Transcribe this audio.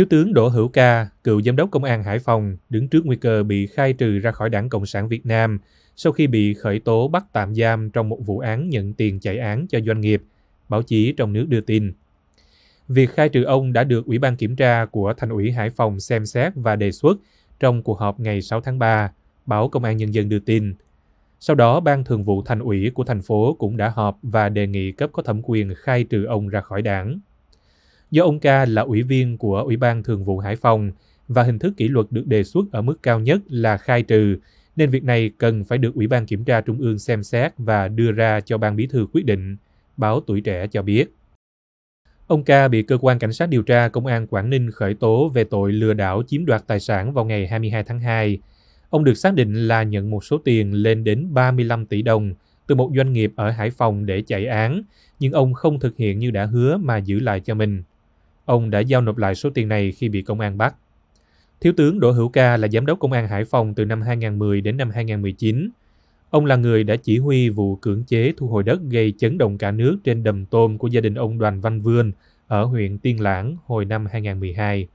Thiếu tướng Đỗ Hữu Ca, cựu giám đốc công an Hải Phòng, đứng trước nguy cơ bị khai trừ ra khỏi Đảng Cộng sản Việt Nam sau khi bị khởi tố bắt tạm giam trong một vụ án nhận tiền chạy án cho doanh nghiệp, báo chí trong nước đưa tin. Việc khai trừ ông đã được Ủy ban Kiểm tra của Thành ủy Hải Phòng xem xét và đề xuất trong cuộc họp ngày 6 tháng 3, báo Công an Nhân dân đưa tin. Sau đó, Ban Thường vụ Thành ủy của thành phố cũng đã họp và đề nghị cấp có thẩm quyền khai trừ ông ra khỏi đảng. Do ông Ca là ủy viên của Ủy ban Thường vụ Hải Phòng và hình thức kỷ luật được đề xuất ở mức cao nhất là khai trừ, nên việc này cần phải được Ủy ban Kiểm tra Trung ương xem xét và đưa ra cho Ban Bí thư quyết định, báo Tuổi Trẻ cho biết. Ông Ca bị cơ quan cảnh sát điều tra công an Quảng Ninh khởi tố về tội lừa đảo chiếm đoạt tài sản vào ngày 22 tháng 2. Ông được xác định là nhận một số tiền lên đến 35 tỷ đồng từ một doanh nghiệp ở Hải Phòng để chạy án, nhưng ông không thực hiện như đã hứa mà giữ lại cho mình. Ông đã giao nộp lại số tiền này khi bị công an bắt. Thiếu tướng Đỗ Hữu Ca là giám đốc công an Hải Phòng từ năm 2010 đến năm 2019. Ông là người đã chỉ huy vụ cưỡng chế thu hồi đất gây chấn động cả nước trên đầm tôm của gia đình ông Đoàn Văn Vươn ở huyện Tiên Lãng hồi năm 2012.